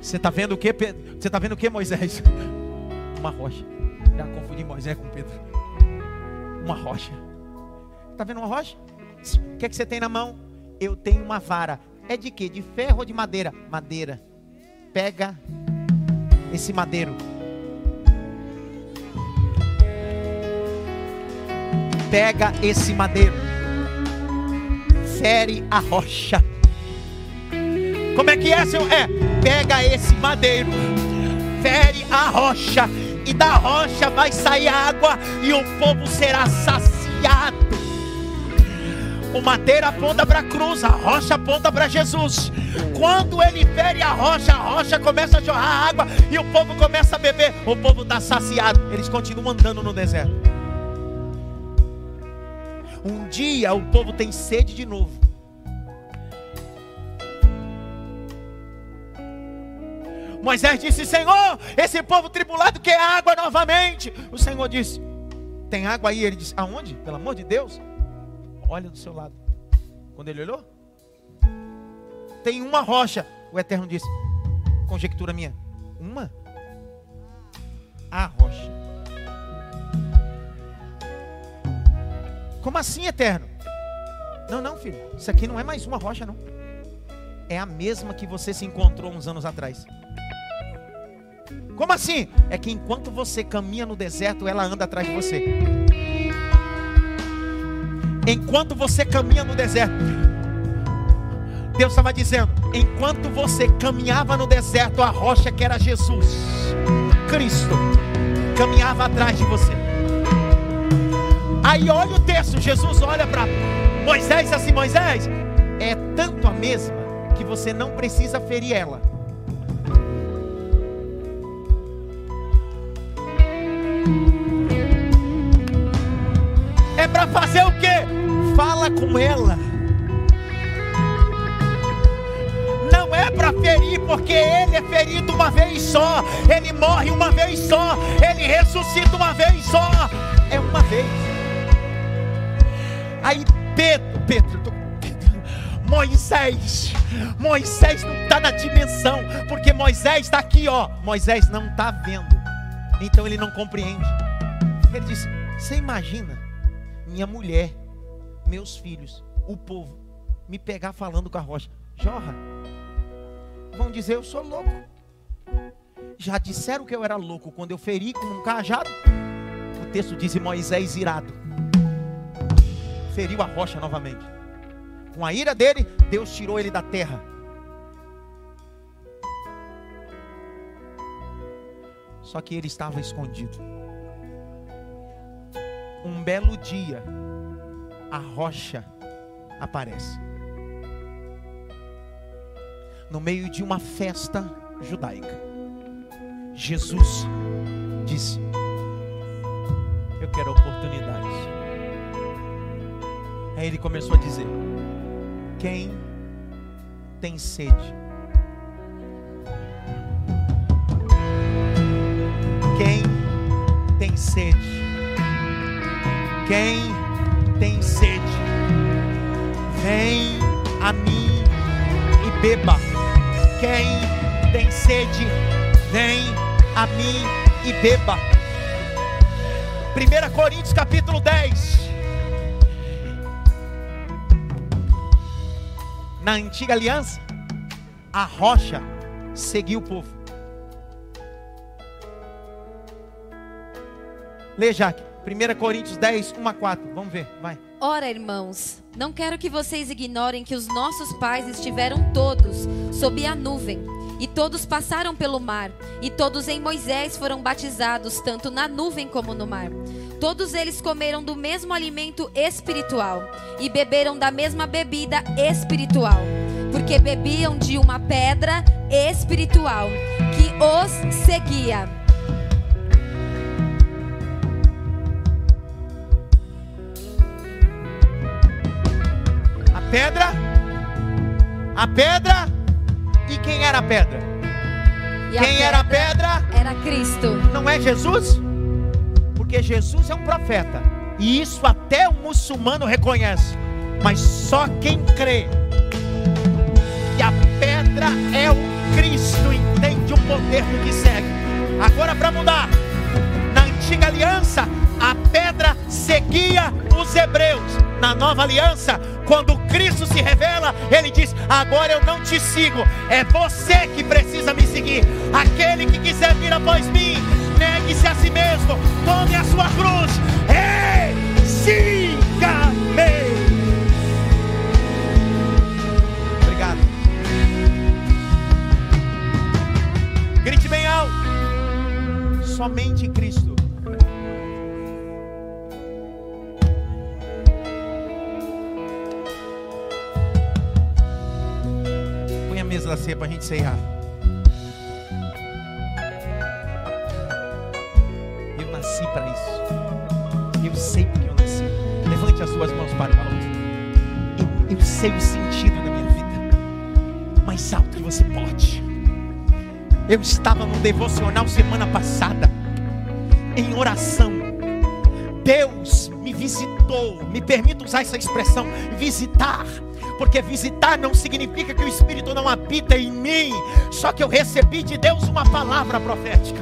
Você está vendo o que? Você está vendo o que, Moisés? Uma rocha. Já confundi Moisés com Pedro. Uma rocha. Está vendo uma rocha? O que, é que você tem na mão? Eu tenho uma vara. É de quê? De ferro ou de madeira? Madeira. Pega esse madeiro. Pega esse madeiro. Fere a rocha. Como é que é, seu? É, pega esse madeiro. Fere a rocha. E da rocha vai sair água. E o povo será saciado. O madeira aponta para a cruz, a rocha aponta para Jesus. Quando ele fere a rocha, a rocha começa a jorrar água e o povo começa a beber. O povo está saciado. Eles continuam andando no deserto. Um dia o povo tem sede de novo. Moisés disse: Senhor, esse povo tribulado quer água novamente. O Senhor disse: Tem água aí? Ele disse: Aonde? Pelo amor de Deus olha do seu lado. Quando ele olhou, tem uma rocha. O Eterno disse: conjectura minha, uma? A rocha. Como assim, Eterno? Não, não, filho. Isso aqui não é mais uma rocha, não. É a mesma que você se encontrou uns anos atrás. Como assim? É que enquanto você caminha no deserto, ela anda atrás de você. Enquanto você caminha no deserto, Deus estava dizendo: enquanto você caminhava no deserto, a rocha que era Jesus, Cristo, caminhava atrás de você. Aí olha o texto: Jesus olha para Moisés assim: Moisés, é tanto a mesma que você não precisa ferir ela. É para fazer o que? Fala com ela. Não é para ferir, porque ele é ferido uma vez só, ele morre uma vez só, ele ressuscita uma vez só. É uma vez. Aí Pedro, Pedro, Moisés, Moisés não está na dimensão, porque Moisés está aqui, ó. Moisés não está vendo, então ele não compreende. Ele disse: Você imagina minha mulher, meus filhos, o povo, me pegar falando com a rocha, jorra. Vão dizer: Eu sou louco. Já disseram que eu era louco quando eu feri com um cajado. O texto diz: Moisés irado, feriu a rocha novamente com a ira dele, Deus tirou ele da terra. Só que ele estava escondido. Um belo dia, a rocha aparece. No meio de uma festa judaica. Jesus disse: Eu quero oportunidades. Aí ele começou a dizer: quem tem sede. Quem tem sede? Quem tem sede? Vem a mim e beba. Quem tem sede, vem a mim e beba. 1 Coríntios capítulo 10. na antiga aliança, a rocha seguiu o povo. Lê, Jaque. 1 Coríntios 10, 1 a 4. Vamos ver, vai. Ora, irmãos, não quero que vocês ignorem que os nossos pais estiveram todos sob a nuvem, e todos passaram pelo mar, e todos em Moisés foram batizados, tanto na nuvem como no mar. Todos eles comeram do mesmo alimento espiritual e beberam da mesma bebida espiritual, porque bebiam de uma pedra espiritual que os seguia. Pedra, a pedra, e quem era a pedra? E quem a era a pedra? Era Cristo. Não é Jesus? porque Jesus é um profeta. E isso até o muçulmano reconhece. Mas só quem crê que a pedra é o Cristo entende o poder do que segue. Agora para mudar. Na antiga aliança, a pedra seguia os hebreus. Na nova aliança, quando Cristo se revela, ele diz: Agora eu não te sigo, é você que precisa me seguir. Aquele que quiser vir após mim, negue-se a si mesmo, tome a sua cruz e siga-me. Obrigado. Grite bem alto. Somente Cristo. Da ceia para a gente encerrar. nasci para isso. Eu sei porque eu nasci. Levante as suas mãos para o alto. Eu, eu sei o sentido da minha vida. Mais alto que você pode. Eu estava no devocional semana passada, em oração. Deus me visitou, me permita usar essa expressão, visitar, porque visitar não significa que o Espírito não habita em mim, só que eu recebi de Deus uma palavra profética.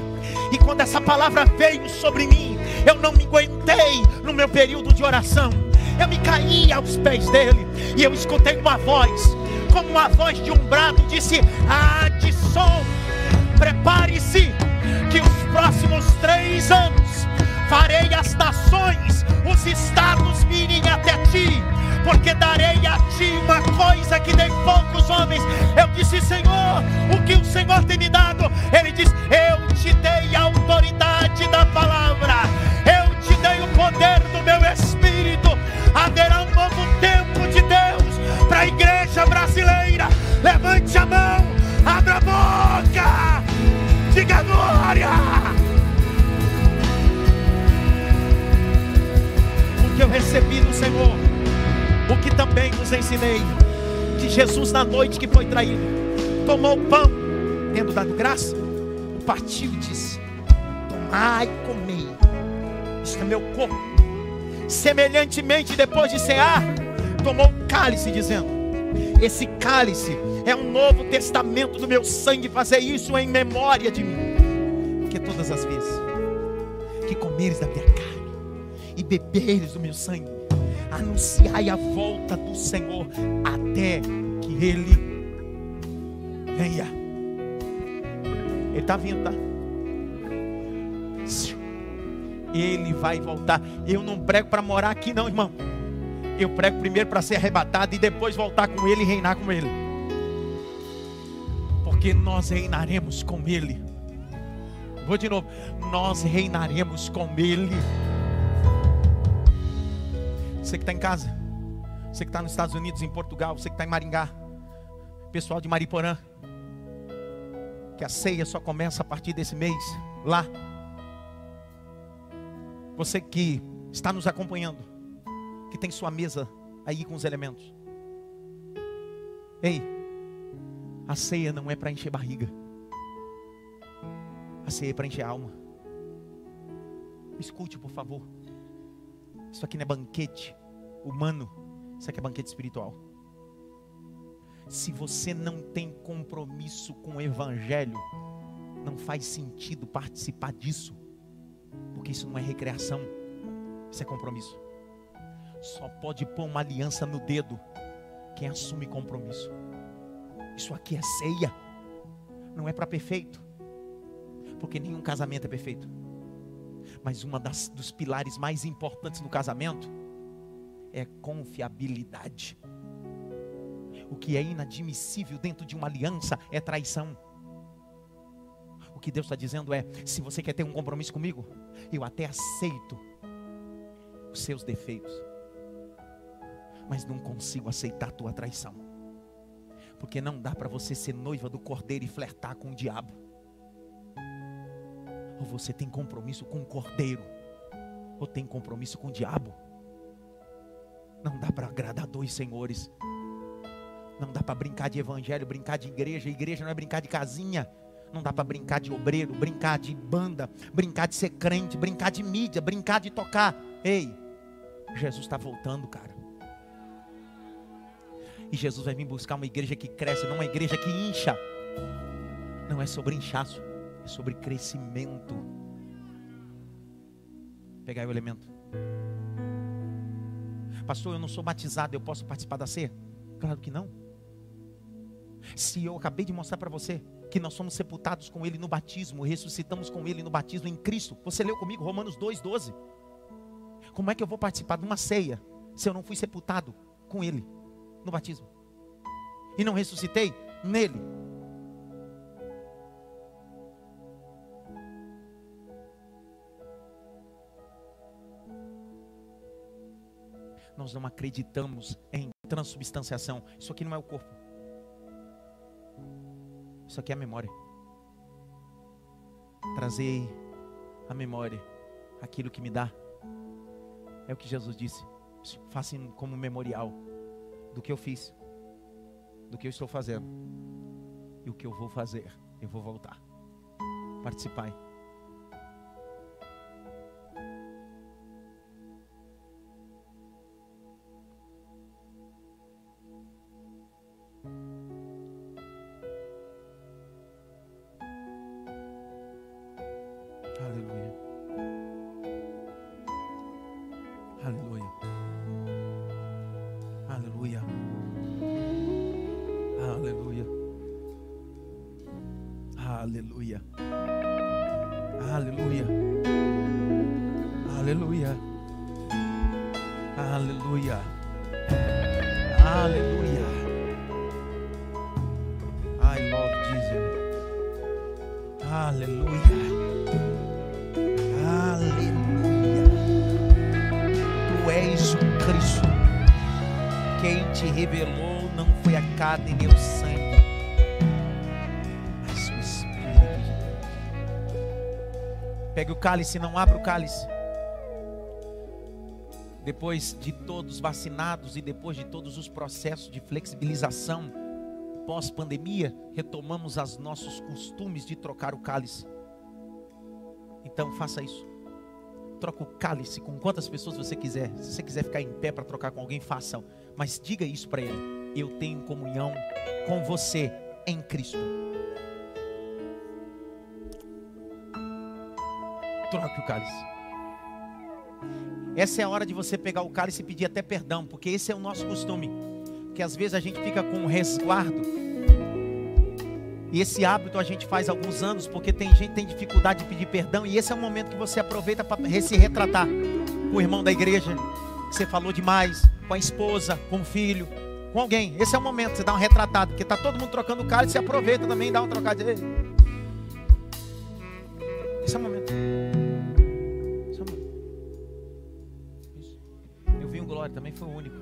E quando essa palavra veio sobre mim, eu não me aguentei no meu período de oração. Eu me caí aos pés dele e eu escutei uma voz, como uma voz de um brado, disse: Ah, de som, prepare-se, que os próximos três anos farei as nações, os estados virem até ti porque darei a ti uma coisa que dei poucos homens. Eu disse, Senhor, o que o Senhor tem me dado? Ele diz, eu te dei a autoridade da palavra, eu te dei o poder do meu espírito. Haverá um novo tempo de Deus para a igreja brasileira. Levante a mão, abra a boca, diga glória. que eu recebi do Senhor o que também vos ensinei, que Jesus, na noite que foi traído, tomou o pão, tendo dado graça, partiu e disse: Tomai e comei, isto é meu corpo. Semelhantemente, depois de cear, tomou o cálice, dizendo: Esse cálice é um novo testamento do meu sangue, fazer isso em memória de mim. Porque todas as vezes que comeres da minha carne e beberes do meu sangue, anunciai a volta do Senhor até que Ele venha. Ele está vindo, tá? Ele vai voltar. Eu não prego para morar aqui, não, irmão. Eu prego primeiro para ser arrebatado e depois voltar com Ele e reinar com Ele. Porque nós reinaremos com Ele. Vou de novo. Nós reinaremos com Ele. Você que está em casa, você que está nos Estados Unidos, em Portugal, você que está em Maringá, pessoal de Mariporã, que a ceia só começa a partir desse mês, lá. Você que está nos acompanhando, que tem sua mesa aí com os elementos. Ei, a ceia não é para encher barriga, a ceia é para encher alma. escute, por favor. Isso aqui não é banquete humano, isso aqui é banquete espiritual. Se você não tem compromisso com o Evangelho, não faz sentido participar disso, porque isso não é recreação, isso é compromisso. Só pode pôr uma aliança no dedo quem assume compromisso. Isso aqui é ceia, não é para perfeito, porque nenhum casamento é perfeito. Mas uma das, dos pilares mais importantes no casamento é confiabilidade. O que é inadmissível dentro de uma aliança é traição. O que Deus está dizendo é: se você quer ter um compromisso comigo, eu até aceito os seus defeitos, mas não consigo aceitar a tua traição, porque não dá para você ser noiva do cordeiro e flertar com o diabo. Ou você tem compromisso com o cordeiro, ou tem compromisso com o diabo. Não dá para agradar dois senhores. Não dá para brincar de evangelho, brincar de igreja. Igreja não é brincar de casinha. Não dá para brincar de obreiro, brincar de banda, brincar de ser crente, brincar de mídia, brincar de tocar. Ei, Jesus está voltando, cara. E Jesus vai vir buscar uma igreja que cresce, não uma igreja que incha. Não é sobre inchaço é sobre crescimento. Pegar o elemento. Pastor, eu não sou batizado, eu posso participar da ceia? Claro que não. Se eu acabei de mostrar para você que nós somos sepultados com Ele no batismo, ressuscitamos com Ele no batismo em Cristo. Você leu comigo Romanos 2,12. Como é que eu vou participar de uma ceia se eu não fui sepultado com Ele no batismo? E não ressuscitei nele? Nós não acreditamos em transubstanciação. Isso aqui não é o corpo. Isso aqui é a memória. Trazer a memória aquilo que me dá. É o que Jesus disse. Façam como memorial do que eu fiz, do que eu estou fazendo e o que eu vou fazer. Eu vou voltar. Participai. Cálice, não abra o cálice. depois de todos vacinados e depois de todos os processos de flexibilização pós-pandemia, retomamos os nossos costumes de trocar o cálice. Então faça isso. Troca o cálice com quantas pessoas você quiser. Se você quiser ficar em pé para trocar com alguém, faça. Mas diga isso para ele. Eu tenho comunhão com você em Cristo. Troque o cálice. Essa é a hora de você pegar o cálice e pedir até perdão, porque esse é o nosso costume. Porque às vezes a gente fica com um resguardo. E esse hábito a gente faz há alguns anos, porque tem gente que tem dificuldade de pedir perdão. E esse é o momento que você aproveita para se retratar com o irmão da igreja, que você falou demais, com a esposa, com o filho, com alguém. Esse é o momento, você dá um retratado, porque está todo mundo trocando o cálice, você aproveita também e dá um trocadilho. Esse é o momento. Glória, também foi único.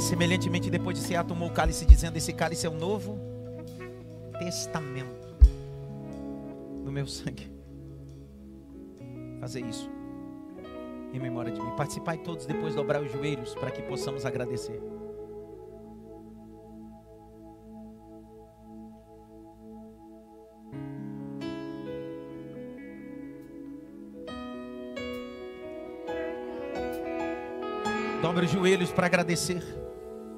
Semelhantemente, depois de cear, tomou o cálice, dizendo: Esse cálice é o novo testamento no meu sangue. Fazer isso em memória de mim. Participai todos depois dobrar os joelhos para que possamos agradecer. Dobre os joelhos para agradecer.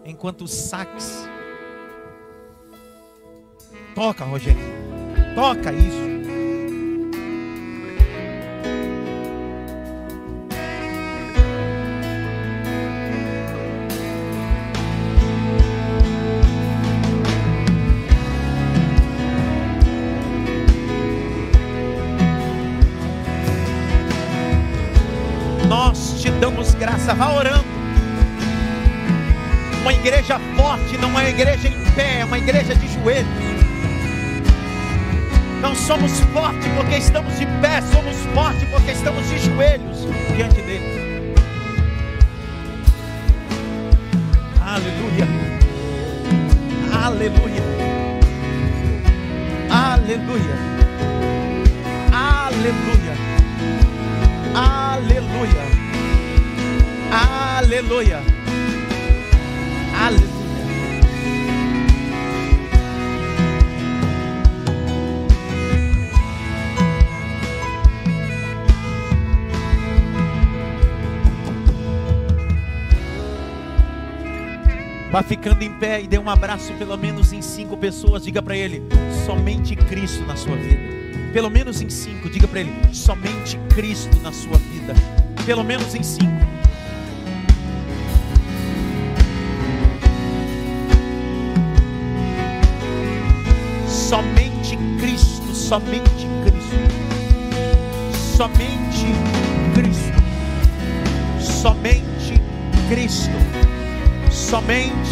Enquanto os saques. Toca, Rogério. Toca isso. Igreja de joelhos. Não somos fortes porque estamos de pé, somos fortes porque estamos de joelhos diante dele. Aleluia. Aleluia. Aleluia. Aleluia. Aleluia. Aleluia. Vá ficando em pé e dê um abraço pelo menos em cinco pessoas. Diga para ele: somente Cristo na sua vida. Pelo menos em cinco. Diga para ele: somente Cristo na sua vida. Pelo menos em cinco. Somente Cristo, somente Cristo. Somente Cristo. Somente Cristo. Somente